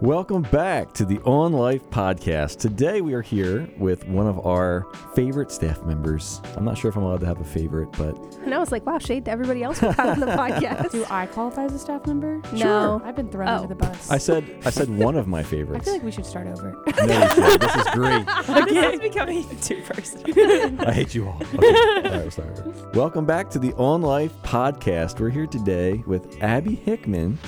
Welcome back to the On Life podcast. Today we are here with one of our favorite staff members. I'm not sure if I'm allowed to have a favorite, but And I was like, wow, shade to everybody else we had on the podcast. Do I qualify as a staff member? No. I've been thrown Oh. under the bus. I said I said one of my favorites. I feel like we should start over. no, you should. this is great. this is becoming too personal. I hate you all. Okay. all right, we'll start over. Welcome back to the On Life podcast. We're here today with Abi Hickman.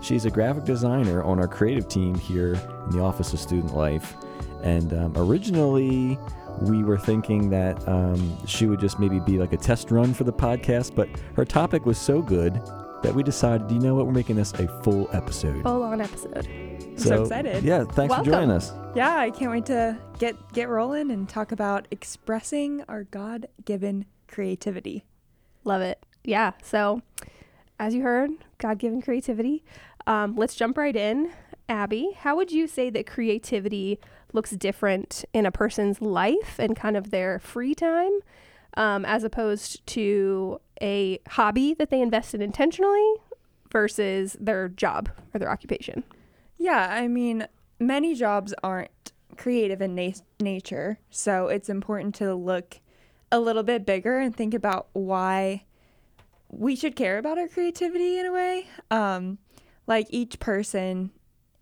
She's a graphic designer on our creative team here in the Office of Student Life. And um, originally, we were thinking that um, she would just maybe be like a test run for the podcast, but her topic was so good that we decided, you know what, we're making this a full episode. Full on episode. i'm so excited. Yeah, thanks Welcome. for joining us. Yeah, I can't wait to get get rolling and talk about expressing our God-given creativity. Love it. Yeah. So, as you heard, God given creativity. Um, let's jump right in. Abi, how would you say that creativity looks different in a person's life and kind of their free time um, as opposed to a hobby that they invest in intentionally versus their job or their occupation? Yeah, I mean, many jobs aren't creative in na- nature, so it's important to look a little bit bigger and think about why we should care about our creativity in a way. Um, like each person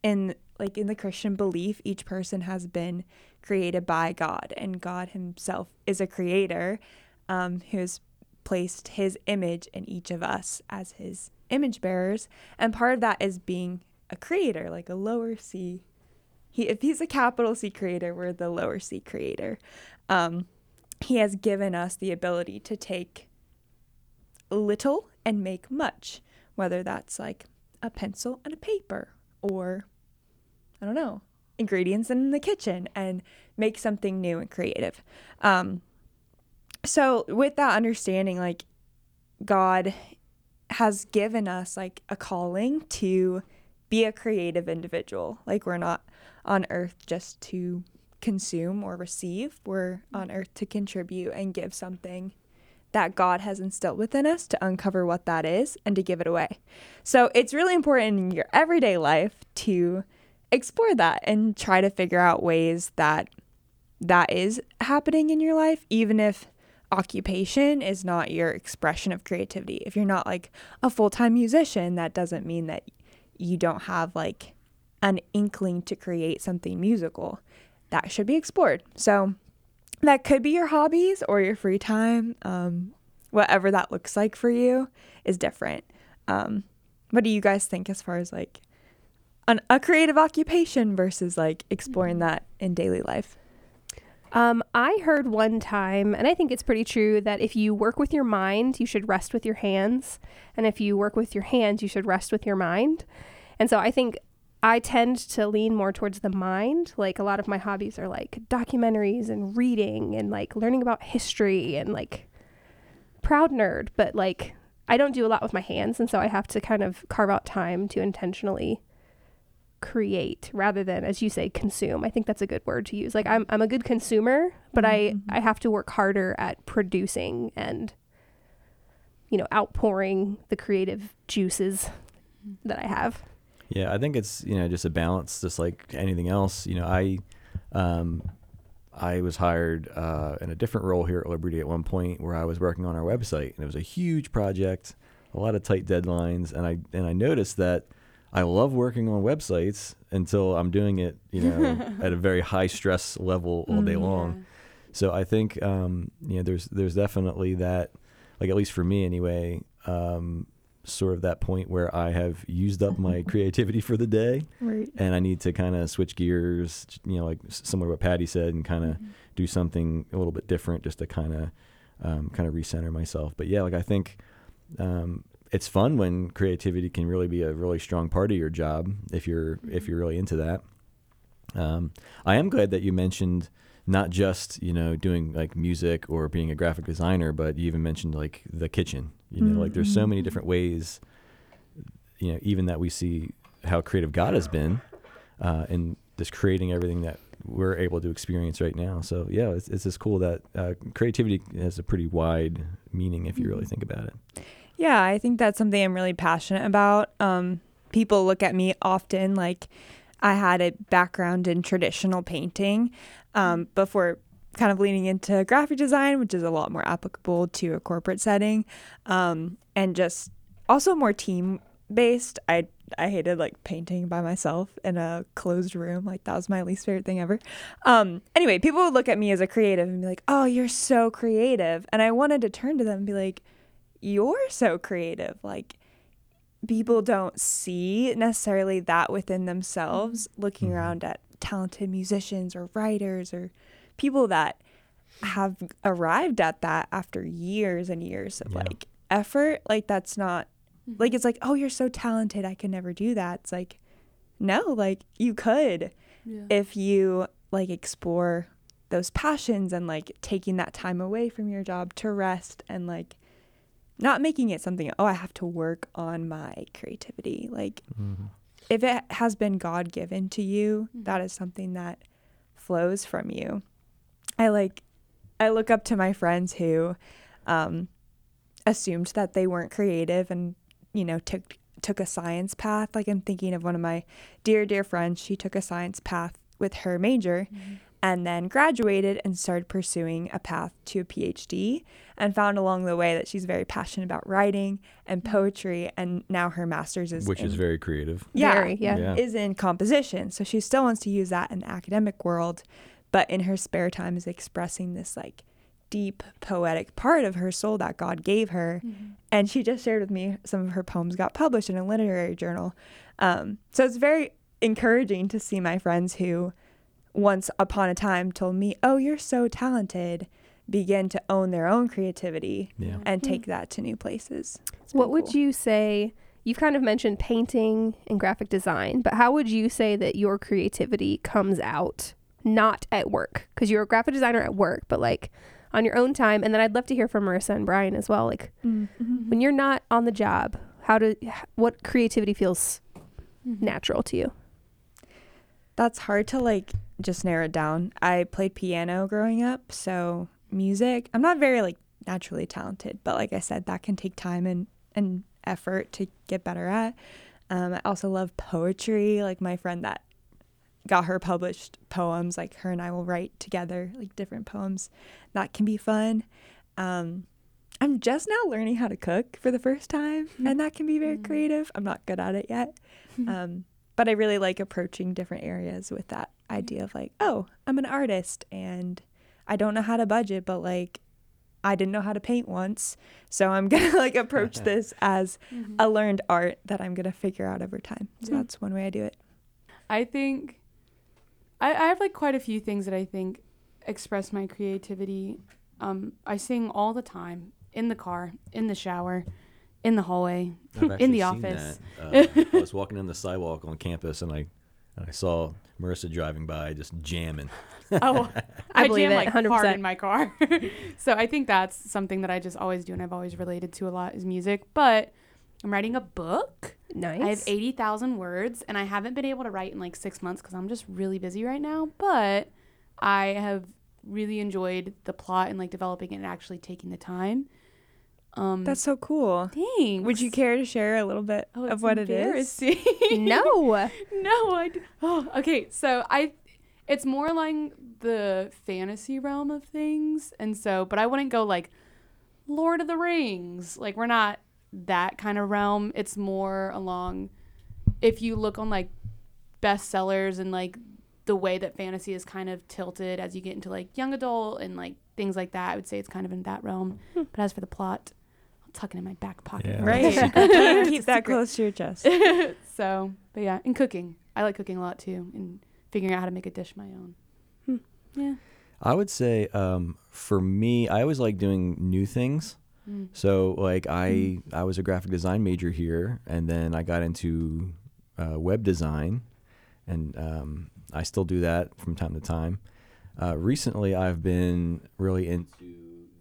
in like in the Christian belief, each person has been created by God, and God Himself is a creator um, who has placed His image in each of us as His image bearers, and part of that is being a creator, like a lower C. He, if he's a capital C creator, we're the lower C creator. Um, he has given us the ability to take little and make much, whether that's like a pencil and a paper, or I don't know, ingredients in the kitchen and make something new and creative. Um, so, with that understanding, like God has given us like a calling to be a creative individual. Like we're not on earth just to consume or receive. We're on earth to contribute and give something that God has instilled within us to uncover what that is and to give it away. So it's really important in your everyday life to explore that and try to figure out ways that that is happening in your life, even if occupation is not your expression of creativity. If you're not like a full time musician, that doesn't mean that you don't have like an inkling to create something musical. That should be explored. So that could be your hobbies or your free time. Um, whatever that looks like for you is different. Um, what do you guys think as far as like an, a creative occupation versus like exploring that in daily life? Um, I heard one time, and I think it's pretty true, that if you work with your mind, you should rest with your hands. And if you work with your hands, you should rest with your mind. And so I think I tend to lean more towards the mind. Like a lot of my hobbies are like documentaries and reading and like learning about history and like proud nerd. But like I don't do a lot with my hands. And so I have to kind of carve out time to intentionally create rather than as you say consume i think that's a good word to use like i'm, I'm a good consumer but Mhm. i i have to work harder at producing and you know outpouring the creative juices that i have Yeah, I think it's you know just a balance, just like anything else. You know, I um, I was hired uh, in a different role here at Liberty at one point where I was working on our website, and it was a huge project, a lot of tight deadlines, and I and I noticed that I love working on websites until I'm doing it, you know, at a very high stress level all day Mm, long. So I think um, you know there's there's definitely that, like at least for me anyway. Um, sort of that point where I have used up my creativity for the day Right. and I need to kind of switch gears, you know, like similar to what Patty said, and kind of do something a little bit different just to kind of um, kind of recenter myself. But yeah, like I think um, it's fun when creativity can really be a really strong part of your job if you're if you're really into that. Um, I am glad that you mentioned not just you know doing like music or being a graphic designer, but you even mentioned like the kitchen. You know, like there's so many different ways. You know, even that we see how creative God has been, uh, in just creating everything that we're able to experience right now. So yeah, it's, it's just cool that uh, creativity has a pretty wide meaning if you really think about it. Yeah, I think that's something I'm really passionate about. Um, people look at me often like I had a background in traditional painting um, before kind of leaning into graphic design, which is a lot more applicable to a corporate setting, um, and just also more team based. I I hated like painting by myself in a closed room. Like that was my least favorite thing ever. Um, anyway, people would look at me as a creative and be like, "Oh, you're so creative," and I wanted to turn to them and be like, "You're so creative." Like people don't see necessarily that within themselves looking Mhm. around at talented musicians or writers or people that have arrived at that after years and years of Yeah. like effort like that's not Mm-hmm. like it's like oh you're so talented i can never do that it's like no like you could Yeah. if you like explore those passions and like taking that time away from your job to rest and like not making it something oh i have to work on my creativity. Like Mhm. if it has been god given to you Mhm. that is something that flows from you. I like i look up to my friends who um assumed that they weren't creative and you know took took a science path. Like i'm thinking of one of my dear dear friends. She took a science path with her major and then graduated and started pursuing a path to a PhD and found along the way that she's very passionate about writing and poetry and now her master's is Which is very creative. yeah, Very, yeah. Yeah. is in composition. So she still wants to use that in the academic world, but in her spare time is expressing this like deep poetic part of her soul that God gave her. And she just shared with me some of her poems got published in a literary journal. Um, so it's very encouraging to see my friends who once upon a time told me, "Oh, you're so talented," begin to own their own creativity Yeah. and take that to new places. What pretty would you say? You've kind of mentioned painting and graphic design, but how would you say that your creativity comes out not at work? Because you're a graphic designer at work, but like on your own time. And then I'd love to hear from Marissa and Brian as well. Like Mm-hmm. when you're not on the job, how do what creativity feels Mm-hmm. natural to you? That's hard to like just narrow it down. I played piano growing up, so music. I'm not very like naturally talented, but like I said, that can take time and and effort to get better at. Um, I also love poetry. Like my friend that got her published poems, like her and I will write together like different poems. That can be fun. Um, I'm just now learning how to cook for the first time, and that can be very Mm. creative. I'm not good at it yet. Um, but I really like approaching different areas with that idea of like, oh, I'm an artist and I don't know how to budget, but like I didn't know how to paint once, so I'm gonna like approach this as Mm-hmm. a learned art that I'm gonna figure out over time. So Yeah. that's one way I do it. I think I, I have like quite a few things that I think express my creativity. Um, I sing all the time in the car, in the shower, in the hallway. I've In the seen office. that. Uh, I was walking on the sidewalk on campus, and I and I saw Marissa driving by, just jamming. Oh, I I, believe jam it, like hard 100%. in my car. so I think that's something that I just always do and I've always related to a lot is music. But I'm writing a book. Nice. I have 80,000 words and I haven't been able to write in like six months because I'm just really busy right now. But I have really enjoyed the plot and like developing it and actually taking the time. Um, That's so cool. thanks. Would you care to share a little bit Oh, of what it is? no. no, I. d- Oh, okay. So I, it's more like the fantasy realm of things, and so, but I wouldn't go like Lord of the Rings. Like we're not that kind of realm. It's more along, if you look on like bestsellers and like the way that fantasy is kind of tilted as you get into like young adult and like things like that. I would say it's kind of in that realm. But as for the plot, I'll tuck it in my back pocket. Yeah. Right. It's Keep a that secret. close to your chest. so, but yeah, and cooking. I like cooking a lot too, and figuring out how to make a dish my own. Hmm. Yeah. I would say um, for me, I always like doing new things. Mm. So like I I was a graphic design major here, and then I got into uh, web design, and um, I still do that from time to time. Uh, recently, I've been really into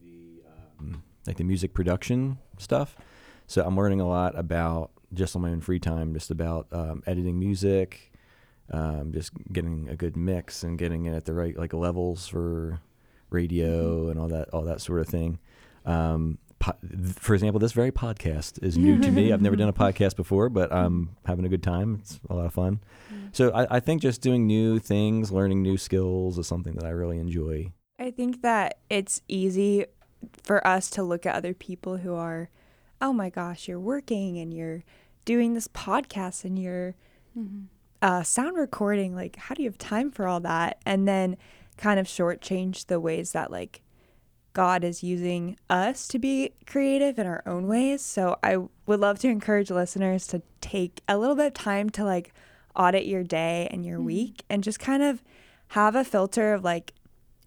the um, like the music production stuff. So I'm learning a lot about just on my own free time, just about um, editing music, um, just getting a good mix and getting it at the right like levels for radio and all that all that sort of thing. Um, po- for example, this very podcast is new to me. I've never done a podcast before, but I'm having a good time. It's a lot of fun. So I, I think just doing new things, learning new skills is something that I really enjoy. I think that it's easy for us to look at other people who are, oh my gosh, you're working and you're doing this podcast and you're uh, sound recording. Like, how do you have time for all that? And then kind of shortchange the ways that, like, God is using us to be creative in our own ways. So I would love to encourage listeners to take a little bit of time to, like, audit your day and your week and just kind of have a filter of, like,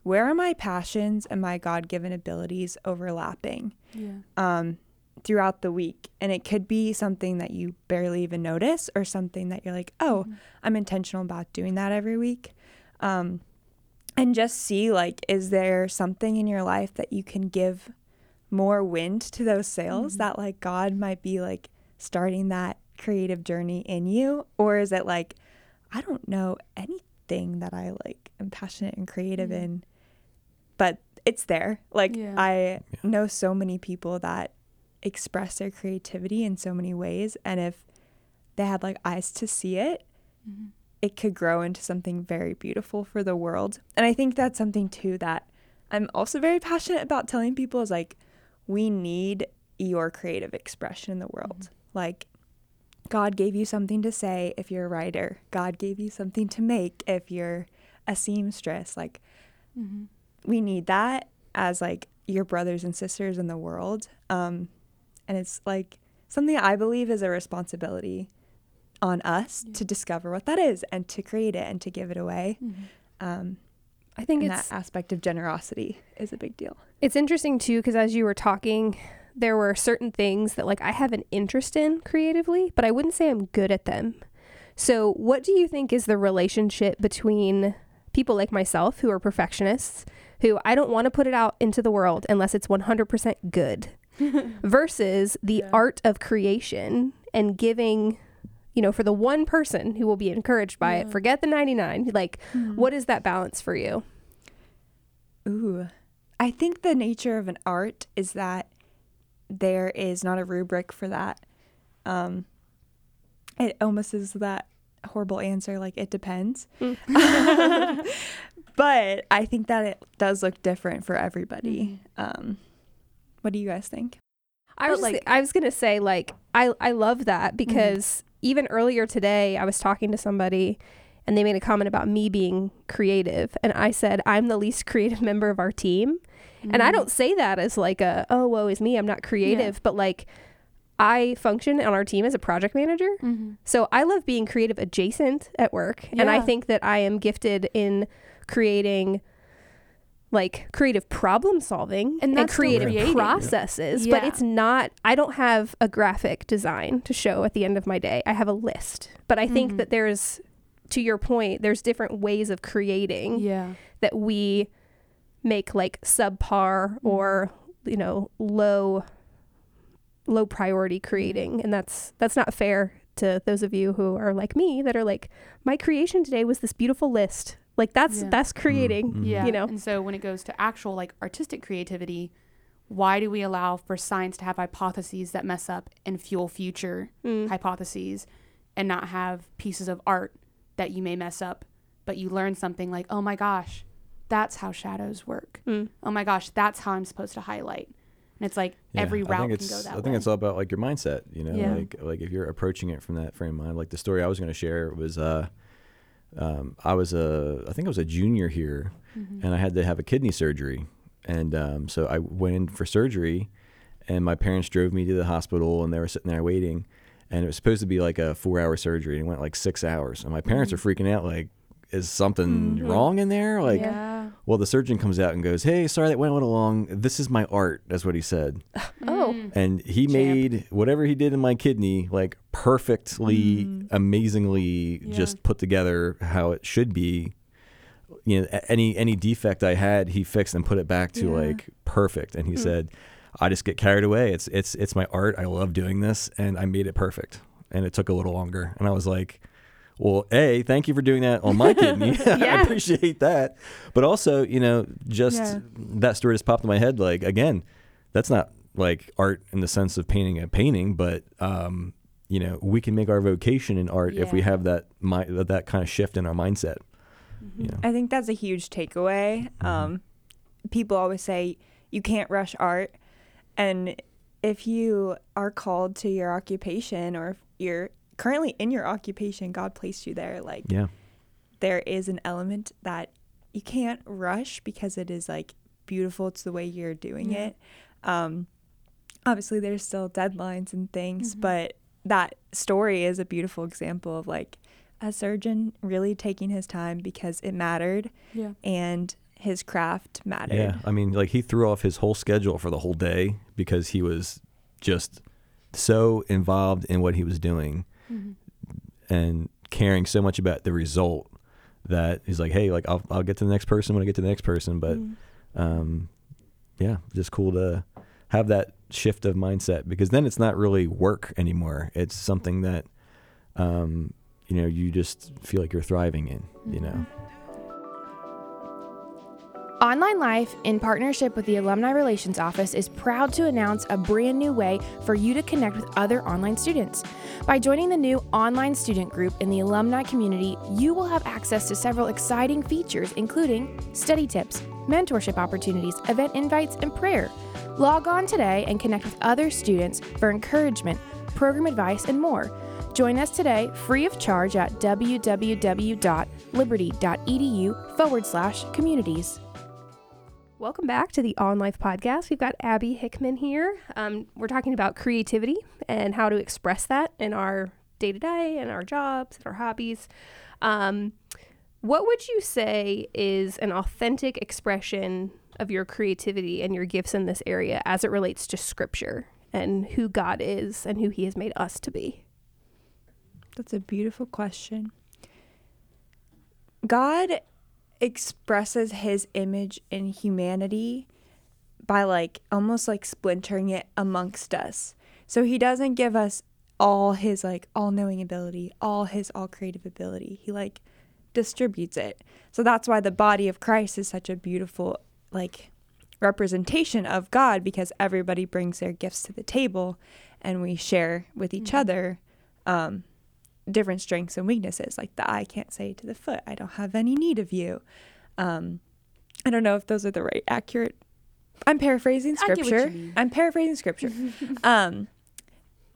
where are my passions and my God given abilities overlapping? Yeah. um, throughout the week. And it could be something that you barely even notice or something that you're like, oh, I'm intentional about doing that every week. Um, and just see, like, is there something in your life that you can give more wind to those sails that, like, God might be like starting that creative journey in you? Or is it like, I don't know anything that I like am passionate and creative in, but it's there. Like, Yeah. I know so many people that express their creativity in so many ways and if they had like eyes to see it mm-hmm. it could grow into something very beautiful for the world. And i think that's something too that i'm also very passionate about telling people is like we need your creative expression in the world. Mm-hmm. Like god gave you something to say if you're a writer. God gave you something to make if you're a seamstress. Like mm-hmm. We need that as like your brothers and sisters in the world. Um, and it's like something i believe is a responsibility on us to discover what that is and to create it and to give it away. Um, I think that aspect of generosity is a big deal. It's interesting too because as you were talking there were certain things that like i have an interest in creatively but i wouldn't say i'm good at them. So what do you think is the relationship between people like myself who are perfectionists who i don't want to put it out into the world unless it's 100% good versus the Yeah. art of creation and giving you know for the one person who will be encouraged by it forget the 99 like what is that balance for you Ooh. I think the nature of an art is that there is not a rubric for that. Um, it almost is that horrible answer, like it depends. Mm. but I think that it does look different for everybody. Mm-hmm. Um, what do you guys think? I was like- like, I was gonna say like I I love that mm-hmm. because even earlier today I was talking to somebody and they made a comment about me being creative. And I said I'm the least creative member of our team. And I mm-hmm. don't say that as like a oh woe is me I'm not creative but like I function on our team as a project manager Mm-hmm. so I love being creative adjacent at work. And I think that I am gifted in creating like creative problem solving And still creative processes. But it's not, I don't have a graphic design to show at the end of my day. I have a list. But I think Mhm. that there's, to your point, there's different ways of creating Yeah. that we make like subpar or, you know, low low priority creating and that's that's not fair to those of you who are like me that are like my creation today was this beautiful list like that's Yeah. that's creating Mhm. Yeah. you know And so when it goes to actual like artistic creativity, why do we allow for science to have hypotheses that mess up and fuel future Mm. hypotheses and not have pieces of art that you may mess up, but you learn something like, oh my gosh, that's how shadows work. Mm. Oh my gosh, that's how I'm supposed to highlight. And it's like Yeah, every route can go that I way. think it's all about like your mindset, you know, Yeah. like like if you're approaching it from that frame of mind. Like the story I was going to share was, uh, um, I was a, I think I was a junior here, Mhm. and I had to have a kidney surgery, and um, so I went in for surgery, and my parents drove me to the hospital, and they were sitting there waiting, and it was supposed to be like a four-hour surgery, and it went like six hours, and my parents Mhm. are freaking out, like, is something Mhm. wrong in there? Like, yeah. Well, the surgeon comes out and goes, "Hey, sorry that went a little long. This is my art." That's what he said Oh. Mm. and he Champ. made whatever he did in my kidney like perfectly Mm. amazingly Yeah. just put together how it should be you know any any defect i had he fixed and put it back to Yeah. like perfect and he Mm. said i just get carried away it's it's it's my art i love doing this and i made it perfect and it took a little longer and i was like well a thank you for doing that on my kidney i appreciate that but also you know just Yeah. that story just popped in my head like again that's not like art in the sense of painting a painting, but um, you know, we can make our vocation in art if we have that mi- that kind of shift in our mindset. Mm-hmm. You know. I think that's a huge takeaway. Mhm. Um, people always say you can't rush art, and if you are called to your occupation or if you're currently in your occupation, God placed you there. Like Yeah. there is an element that you can't rush because it is like beautiful. It's the way you're doing Yeah. it. Um, obviously, there's still deadlines and things, Mhm. but that story is a beautiful example of like a surgeon really taking his time because it mattered Yeah. and his craft mattered. Yeah, I mean, like he threw off his whole schedule for the whole day because he was just so involved in what he was doing Mm-hmm. and caring so much about the result that he's like, hey, like I'll I'll get to the next person when I get to the next person. But Mm. um, yeah, just cool to have that shift of mindset because then it's not really work anymore. It's something that um, you know you just feel like you're thriving in. You know. Online Life, in partnership with the Alumni Relations Office, is proud to announce a brand new way for you to connect with other online students. By joining the new online student group in the alumni community, you will have access to several exciting features, including study tips, mentorship opportunities, event invites, and prayer. Log on today and connect with other students for encouragement, program advice, and more. Join us today free of charge at www.liberty.edu forward slash communities. Welcome back to the On Life podcast. We've got Abi Hickman here. Um, we're talking about creativity and how to express that in our day to day and our jobs and our hobbies. Um, what would you say is an authentic expression of your creativity and your gifts in this area as it relates to scripture and who God is and who He has made us to be? That's a beautiful question. God expresses his image in humanity by like almost like splintering it amongst us. So he doesn't give us all his like all knowing ability, all his all creative ability. He like distributes it. So that's why the body of Christ is such a beautiful like representation of God because everybody brings their gifts to the table and we share with each other um different strengths and weaknesses. Like the eye can't say to the foot, I don't have any need of you. Um, I don't know if those are the right accurate. I'm paraphrasing I get what you scripture. mean. I'm paraphrasing scripture. um,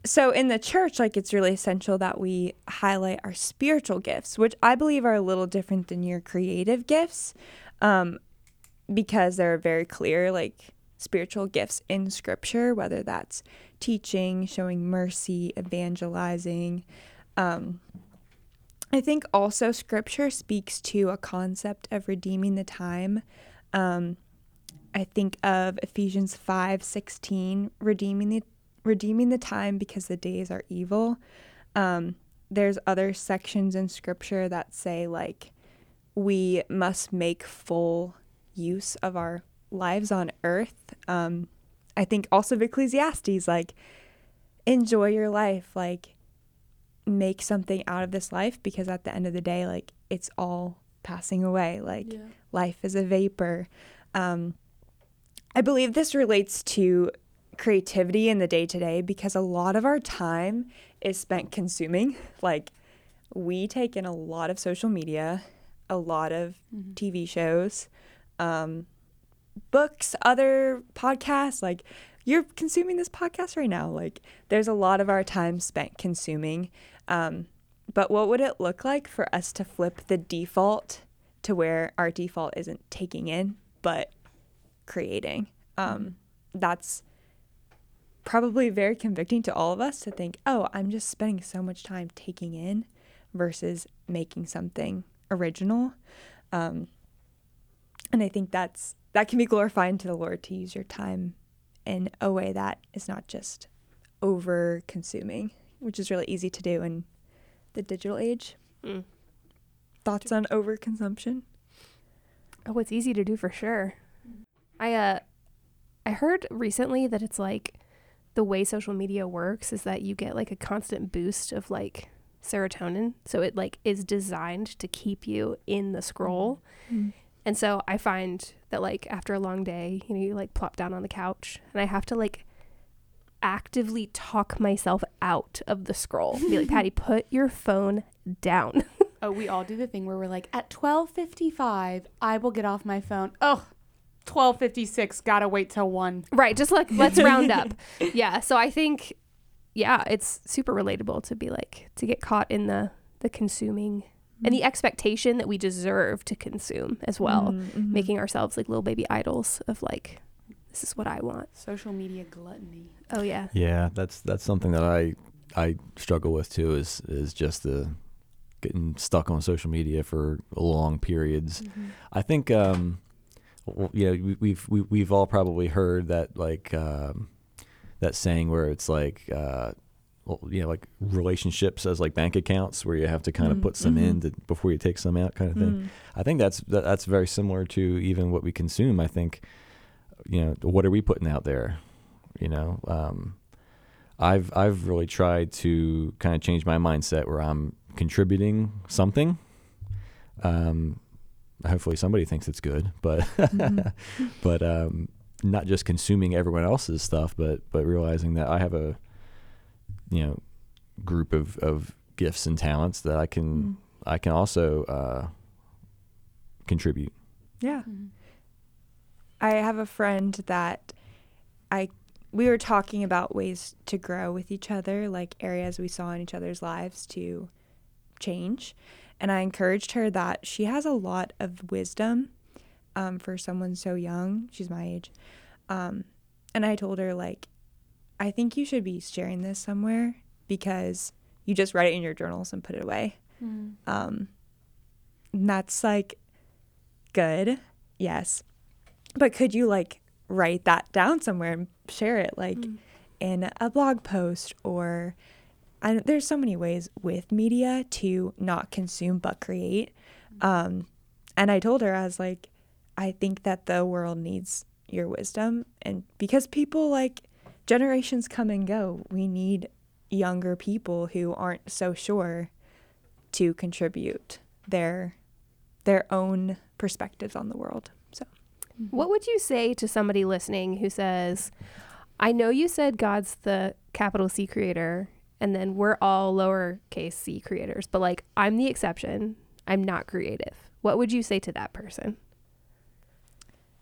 so in the church, like it's really essential that we highlight our spiritual gifts, which I believe are a little different than your creative gifts, um, because they're very clear, like spiritual gifts in scripture, whether that's teaching, showing mercy, evangelizing. Um, I think also scripture speaks to a concept of redeeming the time. Um, I think of Ephesians 5 16, redeeming the, redeeming the time because the days are evil. Um, there's other sections in scripture that say, like, we must make full use of our lives on earth. Um, I think also of Ecclesiastes, like, enjoy your life, like, make something out of this life because at the end of the day, like, it's all passing away. Like, Yeah. life is a vapor. Um, I believe this relates to creativity in the day to day because a lot of our time is spent consuming. Like, we take in a lot of social media, a lot of Mhm. TV shows, um, books, other podcasts. Like, you're consuming this podcast right now. Like, there's a lot of our time spent consuming. Um, but what would it look like for us to flip the default to where our default isn't taking in, but creating? Um, That's probably very convicting to all of us to think, oh, I'm just spending so much time taking in versus making something original. Um, and I think that's that can be glorifying to the Lord to use your time in a way that is not just over consuming, which is really easy to do in the digital age. Mm. Thoughts on overconsumption? Oh, it's easy to do for sure. I uh I heard recently that it's like the way social media works is that you get like a constant boost of like serotonin. So it like is designed to keep you in the scroll. And so I find that like after a long day, you know, you like plop down on the couch and I have to like actively talk myself out of the scroll. Be like, Patty, put your phone down. Oh, we all do the thing where we're like, at 12:55, I will get off my phone. Oh, 12:56, gotta wait till one. right. Just like, let's round up. Yeah. So I think, yeah, it's super relatable to be like, to get caught in the, the consuming and the expectation that we deserve to consume as well. Mm-hmm. Making ourselves like little baby idols of like, this is what I want. Social media gluttony. Oh, yeah. Yeah, that's that's something that I I struggle with too. Is is just the getting stuck on social media for long periods. Mm-hmm. I think um, w- you know we, we've we, we've all probably heard that like um, that saying where it's like uh, well, you know like relationships as like bank accounts where you have to kind of Mm, put some mhm. in to, before you take some out kind of thing. Mm. I think that's that, that's very similar to even what we consume. I think, you know, what are we putting out there? You know, um, I've I've really tried to kind of change my mindset where I'm contributing something. Um, hopefully somebody thinks it's good, but Mhm. but um, not just consuming everyone else's stuff, but but realizing that I have a you know group of of gifts and talents that I can Mm. I can also uh, contribute. Yeah. Mm-hmm. I have a friend that I we were talking about ways to grow with each other, like areas we saw in each other's lives to change. And I encouraged her that she has a lot of wisdom um, for someone so young. She's my age. Um, and I told her, like, I think you should be sharing this somewhere because you just write it in your journals and put it away. Mm-hmm. Um, and that's like good, yes. But could you like write that down somewhere and share it, like Mm. in a blog post or? I, there's so many ways with media to not consume but create. Um, and I told her I was like, I think that the world needs your wisdom, and because people like generations come and go, we need younger people who aren't so sure to contribute their their own perspectives on the world. So What would you say to somebody listening who says, I know you said God's the capital C creator, and then we're all lowercase c creators, but like I'm the exception. I'm not creative. What would you say to that person?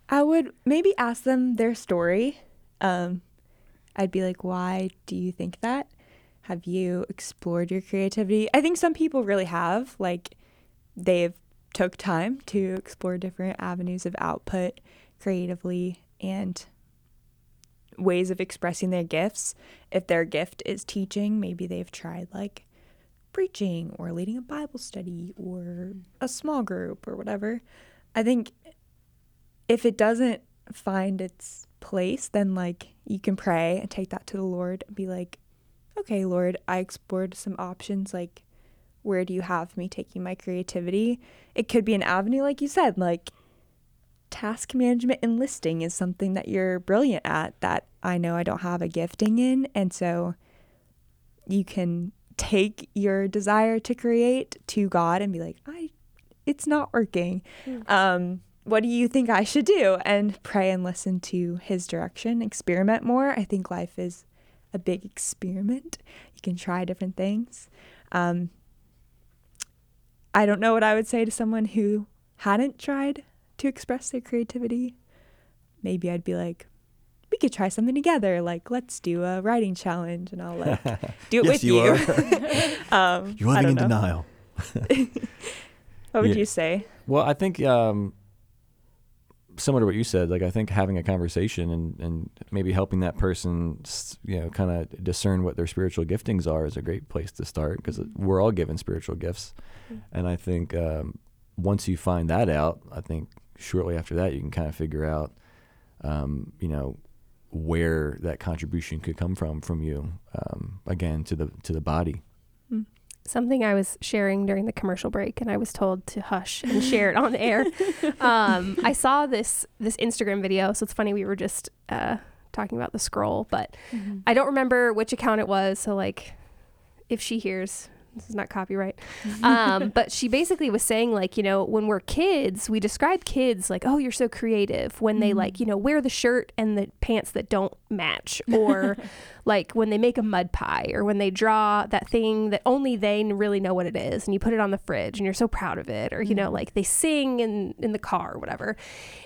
I would maybe ask them their story. Um, I'd be like, why do you think that? Have you explored your creativity? I think some people really have. Like, they've took time to explore different avenues of output creatively and ways of expressing their gifts. If their gift is teaching, maybe they've tried like preaching or leading a Bible study or a small group or whatever. I think if it doesn't find its place, then like you can pray and take that to the Lord and be like, okay, Lord, I explored some options. Like, where do you have me taking my creativity? It could be an avenue, like you said, like task management and listing is something that you're brilliant at that I know I don't have a gifting in. And so you can take your desire to create to God and be like, I, it's not working. Um, what do you think I should do? And pray and listen to his direction, experiment more. I think life is a big experiment. You can try different things. Um, I don't know what I would say to someone who hadn't tried to express their creativity. Maybe I'd be like, we could try something together. Like, let's do a writing challenge, and I'll like do it Yes, with you you. are. um, You're living in know. denial. What would Yeah. you say? Well, I think um, similar to what you said, like I think having a conversation and, and maybe helping that person, you know, kind of discern what their spiritual giftings are is a great place to start because we're all given spiritual gifts, and I think um, once you find that out, I think shortly after that you can kind of figure out, um, you know, where that contribution could come from from you, um, again to the to the body. Something I was sharing during the commercial break, and I was told to hush and share it on air. Um, I saw this this Instagram video, so it's funny we were just uh, talking about the scroll, but Mm-hmm. I don't remember which account it was. So like, if she hears This is not copyright. Um, but she basically was saying, like, you know, when we're kids, we describe kids like, oh, you're so creative when they, like, mm-hmm. you know, wear the shirt and the pants that don't match, or like when they make a mud pie, or when they draw that thing that only they really know what it is, and you put it on the fridge and you're so proud of it, or, you know, mm-hmm. like they sing in, in the car or whatever.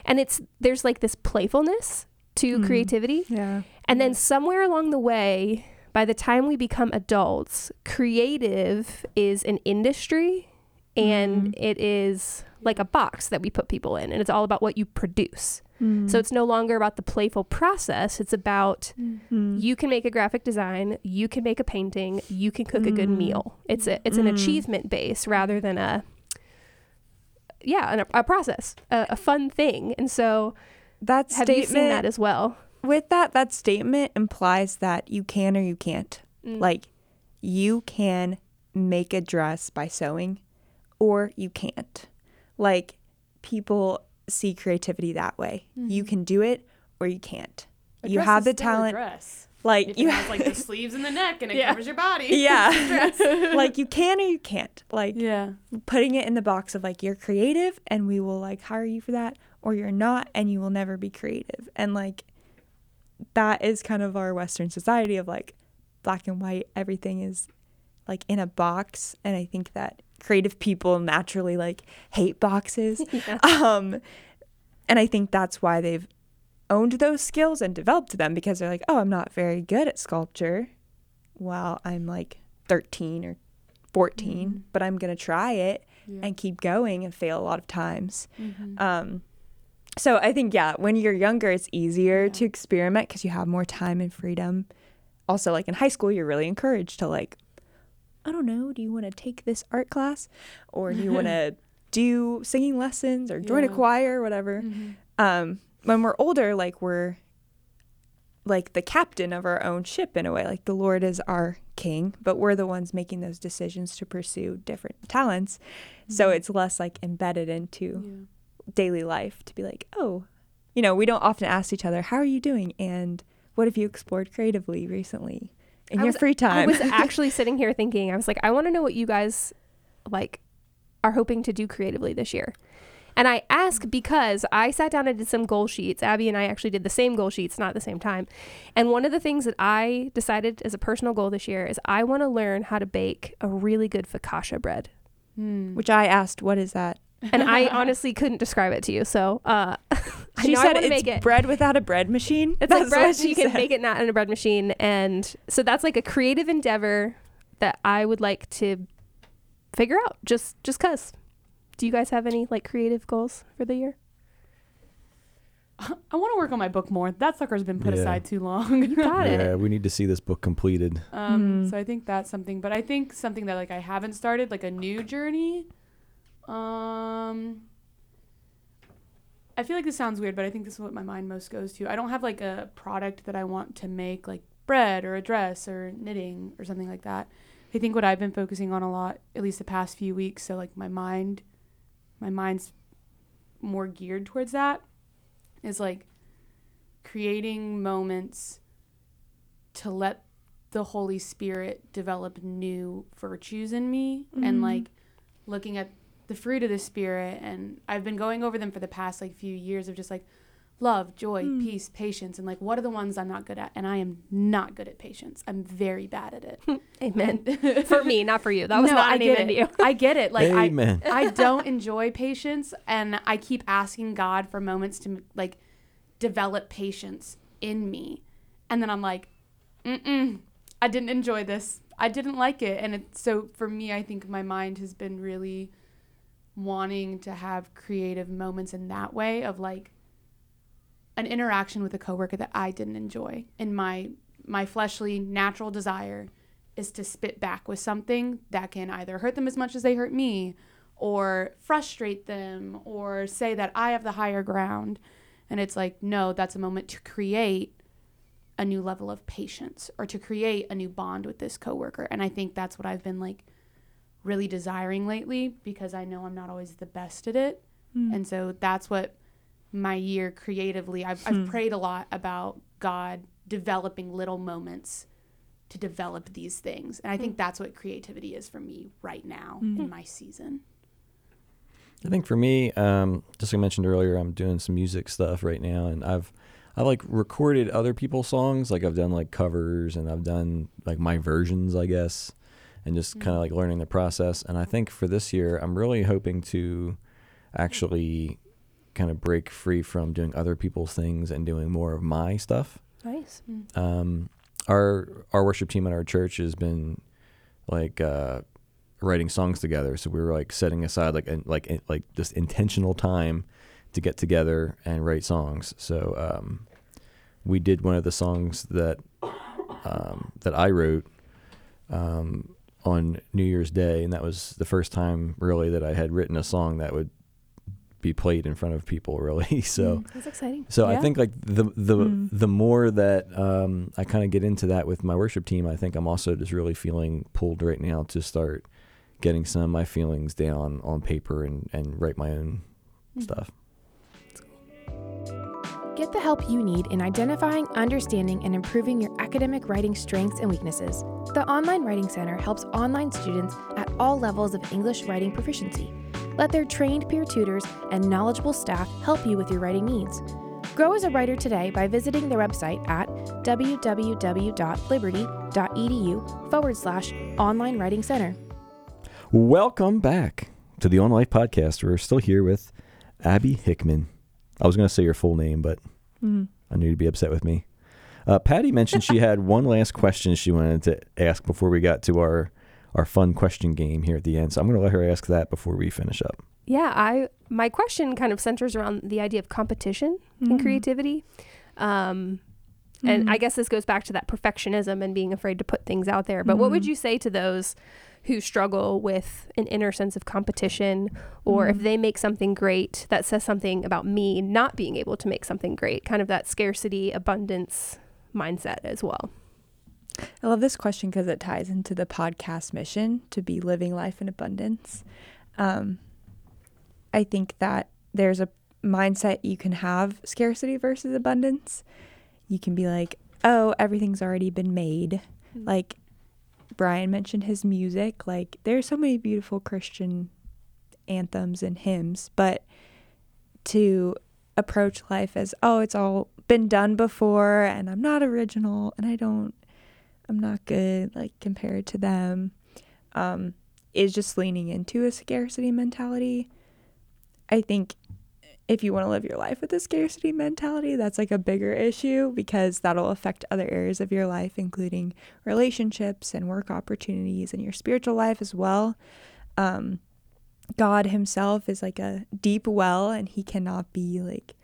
And it's, there's like this playfulness to mm-hmm. creativity. Yeah. And then somewhere along the way, by the time we become adults, creative is an industry and mm-hmm. it is like a box that we put people in and it's all about what you produce. Mm-hmm. So it's no longer about the playful process, it's about mm-hmm. you can make a graphic design, you can make a painting, you can cook a good meal. It's a it's an achievement base rather than a yeah, an, a process, a, a fun thing. And so That have statement you seen that as well? With that that statement implies that you can or you can't. Mm. Like you can make a dress by sewing or you can't. Like people see creativity that way. You can do it or you can't. A you have the talent. dress. Like If you have like the sleeves and the neck and it Yeah. covers your body. Yeah. like you can or you can't. Like yeah. putting it in the box of like you're creative and we will like hire you for that or you're not and you will never be creative and like that is kind of our western society of like black and white everything is like in a box. And i think that creative people naturally like hate boxes. Um and i think that's why they've owned those skills and developed them because they're like oh i'm not very good at sculpture while i'm like 13 or 14 but i'm going to try it Yeah. and keep going and fail a lot of times. Mhm. um so i think yeah when you're younger it's easier Yeah. to experiment because you have more time and freedom also like in high school you're really encouraged to like i don't know do you want to take this art class or do you want to do singing lessons or join a choir or whatever Mhm. um when we're older like we're like the captain of our own ship in a way like the lord is our king but we're the ones making those decisions to pursue different talents so it's less like embedded into Yeah. Daily life to be like oh you know we don't often ask each other how are you doing and what have you explored creatively recently in I your was- free time? I was actually sitting here thinking, I was like, I want to know what you guys like are hoping to do creatively this year. And I ask because I sat down and did some goal sheets. Abi and I actually did the same goal sheets, not at the same time. And one of the things that I decided as a personal goal this year is I want to learn how to bake a really good focaccia bread. Hmm. which i asked what is that And I honestly couldn't describe it to you. So uh, I she know I said want to it's make it. bread without a bread machine It's That's like bread. what she You can said. make it not in a bread machine, and so that's like a creative endeavor that I would like to figure out. Just, just cause. Do you guys have any like creative goals for the year? I want to work on my book more. That sucker's been put Yeah. aside too long. You got yeah, it. we need to see this book completed. Um, Mhm. So I think that's something, but I think something that like I haven't started, like a new journey. Um, I feel like this sounds weird, but I think this is what my mind most goes to. I don't have like a product that I want to make, like bread or a dress or knitting or something like that. I think what I've been focusing on a lot, at least the past few weeks, so like my mind, my mind's more geared towards that, is like creating moments to let the Holy Spirit develop new virtues in me and Mhm. like looking at the fruit of the Spirit. And I've been going over them for the past like few years of just like love, joy, Mm. peace, patience, and like what are the ones I'm not good at? And I am not good at patience. I'm very bad at it. Amen. For me, not for you. That was No, not I an get amen it. to you. I get it. Like I, Amen. I don't enjoy patience, and I keep asking God for moments to like develop patience in me, and then I'm like, mm-mm, I didn't enjoy this. I didn't like it, and it's so for me, I think my mind has been really wanting to have creative moments in that way of like an interaction with a coworker that I didn't enjoy, and my my fleshly natural desire is to spit back with something that can either hurt them as much as they hurt me or frustrate them or say that I have the higher ground. And it's like, no, that's a moment to create a new level of patience or to create a new bond with this coworker. And I think that's what I've been like really desiring lately because I know I'm not always the best at it. And so that's what my year creatively, I've, I've prayed a lot about God developing little moments to develop these things. And I think that's what creativity is for me right now Mm. in my season. I think for me, um, just like I mentioned earlier, I'm doing some music stuff right now, and I've I like recorded other people's songs. Like I've done like covers, and I've done like my versions, I guess, and just kind of like learning the process. And I think for this year, I'm really hoping to actually kind of break free from doing other people's things and doing more of my stuff. Nice. Um, our our worship team at our church has been like uh, writing songs together. So we were like setting aside like an, like in- like this intentional time to get together and write songs. So um, we did one of the songs that um, that I wrote um, on New Year's Day, and that was the first time really that I had written a song that would be played in front of people. Really, so. That's exciting. So I think like the the Mm. the more that um, I kind of get into that with my worship team, I think I'm also just really feeling pulled right now to start getting some of my feelings down on paper and and write my own Mm-hmm. stuff. Get the help you need in identifying, understanding, and improving your academic writing strengths and weaknesses. The Online Writing Center helps online students at all levels of English writing proficiency. Let their trained peer tutors and knowledgeable staff help you with your writing needs. Grow as a writer today by visiting their website at www.liberty.edu forward slash online writing center. Welcome back to the On Life podcast. We're still here with Abi Hickman. I was going to say your full name, but Mm. I knew you'd be upset with me. Uh, Patty mentioned she had one last question she wanted to ask before we got to our our fun question game here at the end. So I'm going to let her ask that before we finish up. Yeah, I my question kind of centers around the idea of competition in Mhm. creativity. Um, and I Mhm. guess this goes back to that perfectionism and being afraid to put things out there. But what would Mhm. you say to those who struggle with an inner sense of competition or if Mhm. they make something great that says something about me not being able to make something great, kind of that scarcity abundance mindset as well. I love this question because it ties into the podcast mission to be living life in abundance. Um, I think that there's a mindset you can have scarcity versus abundance. You can be like, oh, everything's already been made. Like Brian mentioned his music. Like there are so many beautiful Christian anthems and hymns, but to approach life as, oh, it's all been done before and I'm not original and I don't I'm not good like compared to them um is just leaning into a scarcity mentality. I think if you want to live your life with a scarcity mentality, that's like a bigger issue because that'll affect other areas of your life, including relationships and work opportunities and your spiritual life as well. Um, God Himself is like a deep well, and He cannot be like,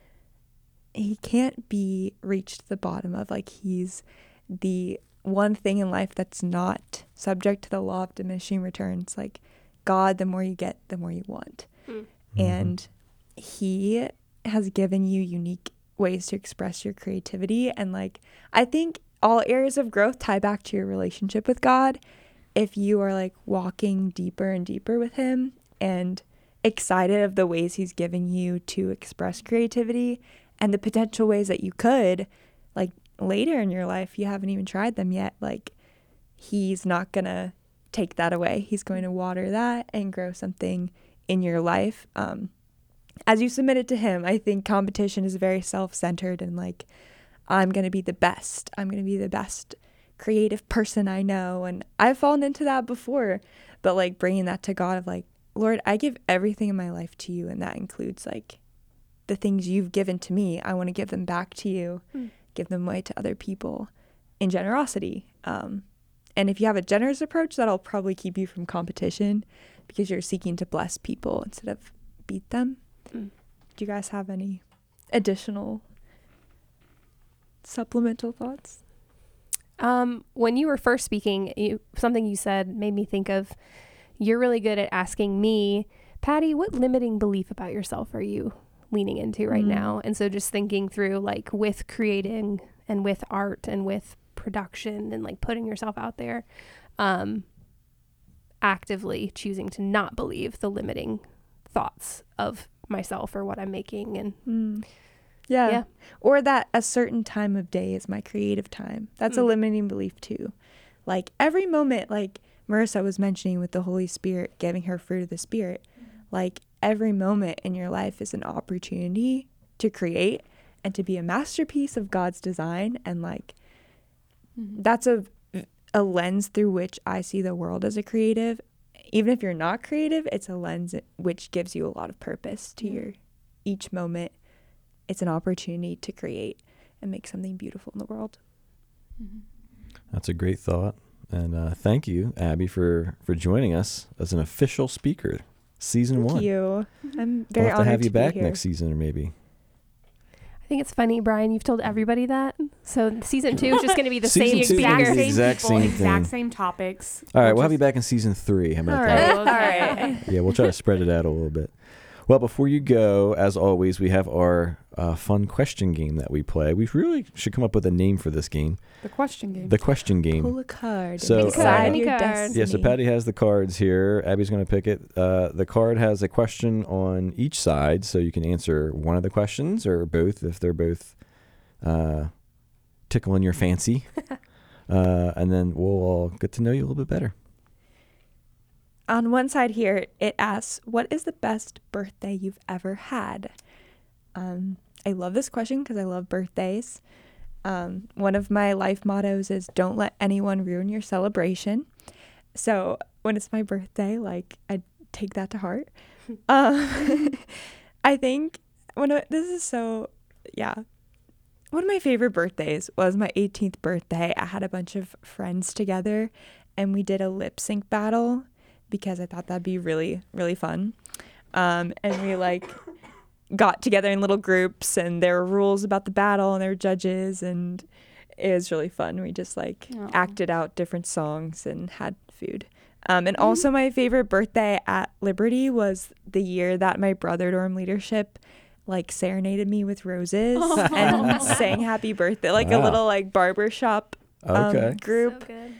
He can't be reached to the bottom of. Like, He's the one thing in life that's not subject to the law of diminishing returns. Like, God, the more you get, the more you want. Mm. And He has given you unique ways to express your creativity. And, like, I think all areas of growth tie back to your relationship with God. If you are like walking deeper and deeper with Him and excited of the ways He's given you to express creativity and the potential ways that you could, like later in your life, you haven't even tried them yet, like He's not gonna take that away. He's going to water that and grow something in your life. Um, as you submit it to Him, I think competition is very self centered and like, I'm going to be the best. I'm going to be the best creative person I know. And I've fallen into that before, but like bringing that to God of like, Lord, I give everything in my life to you. And that includes like the things you've given to me. I want to give them back to you, Mm. give them away to other people in generosity. Um, and if you have a generous approach, that'll probably keep you from competition because you're seeking to bless people instead of beat them. Mm. Do you guys have any additional supplemental thoughts? Um, when you were first speaking, you, something you said made me think of you're really good at asking me, Patty, what limiting belief about yourself are you leaning into right Mm. now? And so just thinking through like with creating and with art and with production and like putting yourself out there, um, actively choosing to not believe the limiting thoughts of myself or what I'm making and Mm. Yeah. Yeah. Or that a certain time of day is my creative time. That's a Mm. limiting belief too. Like every moment, like Marissa was mentioning with the Holy Spirit giving her fruit of the Spirit, like every moment in your life is an opportunity to create and to be a masterpiece of God's design. And like that's a, a lens through which I see the world as a creative. Even if you're not creative, it's a lens which gives you a lot of purpose to Yeah. your each moment. It's an opportunity to create and make something beautiful in the world. That's a great thought. And uh, thank you, Abi, for, for joining us as an official speaker, season one. Thank one. you. I'm We'll very have to honored have you be back next season, or maybe. I think it's funny, Brian. You've told everybody that. So season two is just going to be the Season same two is gonna be exact people, same exact thing. same topics. All right, we'll We'll have you back in season three. How about All that? right. All right. Yeah, we'll try to spread it out a little bit. Well, before you go, as always, we have our uh, fun question game that we play. We really should come up with a name for this game. The question game. The question game. Pull a card. So, and uh, Any your destiny. Yeah, so Patty has the cards here. Abi's going to pick it. Uh, the card has a question on each side, so you can answer one of the questions or both if they're both uh, tickling your fancy. uh, and then we'll all get to know you a little bit better. On one side here, it asks, "What is the best birthday you've ever had?" Um, I love this question because I love birthdays. Um, one of my life mottos is "Don't let anyone ruin your celebration." So when it's my birthday, like I take that to heart. um, I think one of this is so yeah. One of my favorite birthdays was my 18th birthday. I had a bunch of friends together and we did a lip sync battle because I thought that'd be really, really fun. Um, and we like got together in little groups and there were rules about the battle and there were judges and it was really fun. We just like Aw. acted out different songs and had food. Um, and also my favorite birthday at Liberty was the year that my brother dorm leadership like serenaded me with roses and sang happy birthday like a little like barber shop um, Okay. group So good.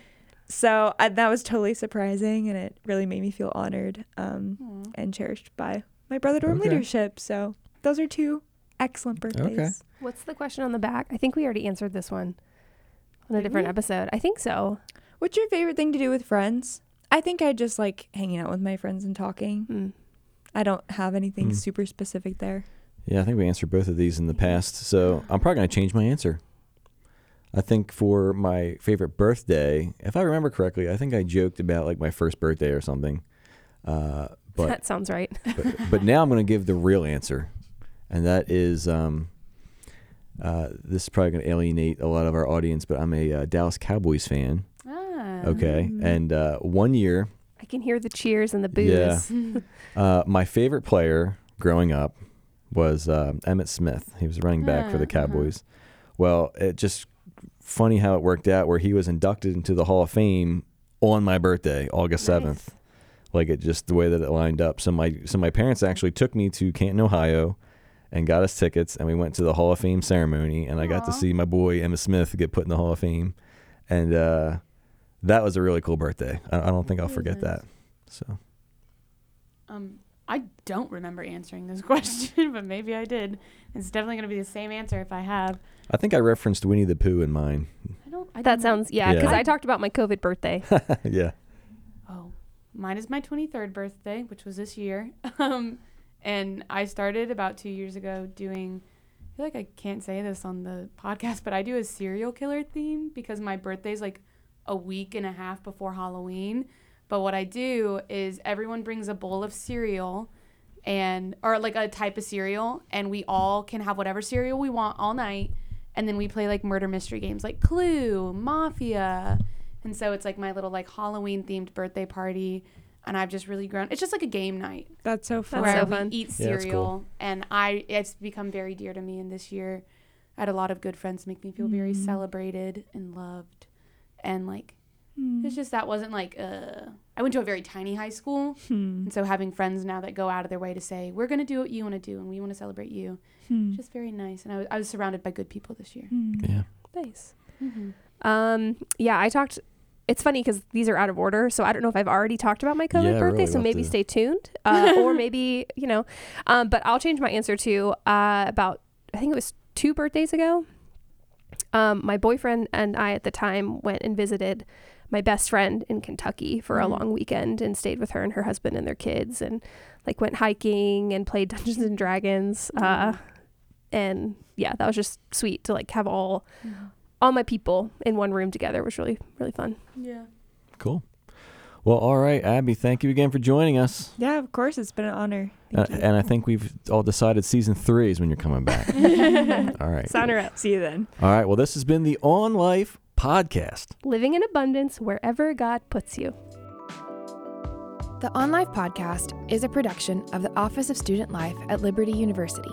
So I, that was totally surprising, and it really made me feel honored um, and cherished by my brother dorm Okay. leadership. So those are two excellent birthdays. What's the question on the back? I think we already answered this one on a Did different we? episode. I think so. What's your favorite thing to do with friends? I think I just like hanging out with my friends and talking. Hmm. I don't have anything Hmm. super specific there. Yeah, I think we answered both of these in the past, so I'm probably going to change my answer. I think for my favorite birthday, if I remember correctly, I think I joked about like my first birthday or something. Uh, but, that sounds right. but but now I'm going to give the real answer, and that is um, uh, this is probably going to alienate a lot of our audience, but I'm a uh, Dallas Cowboys fan. Ah. Okay, and uh, one year I can hear the cheers and the boos. Yeah. Uh, my favorite player growing up was uh, Emmitt Smith. He was running back for Ah, the uh-huh. Cowboys. Well, it just funny how it worked out where he was inducted into the Hall of Fame on my birthday, August Nice. seventh. Like it just the way that it lined up. So my so my parents actually took me to Canton, Ohio, and got us tickets, and we went to the Hall of Fame ceremony, and I got to see my boy Emmitt Smith get put in the Hall of Fame, and uh, that was a really cool birthday. I, I don't think I'll forget that. So. Um, I don't remember answering this question, but maybe I did. It's definitely going to be the same answer if I have. I think I referenced Winnie the Pooh in mine. I don't. I That don't- sounds yeah. Yeah. Because I talked about my COVID birthday. yeah. Oh, mine is my 23rd birthday, which was this year. Um, and I started about two years ago doing. I feel like I can't say this on the podcast, but I do a serial killer theme because my birthday's like a week and a half before Halloween. But what I do is everyone brings a bowl of cereal and or like a type of cereal and we all can have whatever cereal we want all night and then we play like murder mystery games like Clue, Mafia. And so it's like my little like Halloween themed birthday party and I've just really grown. It's just like a game night That's so fun. That's where so we fun. eat Yeah, cereal cool. and I it's become very dear to me and this year I had a lot of good friends make me feel very Mm. celebrated and loved and like Hmm. it's just that wasn't like uh I went to a very tiny high school Hmm. and so having friends now that go out of their way to say we're going to do what you want to do and we want to celebrate you Hmm. just very nice and I was, I was surrounded by good people this year Hmm. Yeah. nice. mm-hmm. Um, yeah, I talked. It's funny because these are out of order, so I don't know if I've already talked about my COVID Yeah, birthday. really, so maybe to- stay tuned, uh, or maybe you know. Um, but I'll change my answer to uh, about I think it was two birthdays ago. Um, my boyfriend and I at the time went and visited my best friend in Kentucky for a Mhm. long weekend and stayed with her and her husband and their kids and like went hiking and played Dungeons and Dragons. Uh, and yeah, that was just sweet to like have all all my people in one room together It was really really fun. Yeah. Cool. Well, all right, Abi. Thank you again for joining us. Yeah, of course. It's been an honor. Uh, you. and I think we've all decided season three is when you're coming back. all right. Sign her up. See you then. All right. Well, this has been the On Life podcast. Living in abundance wherever God puts you. The On Life podcast is a production of the Office of Student Life at Liberty University.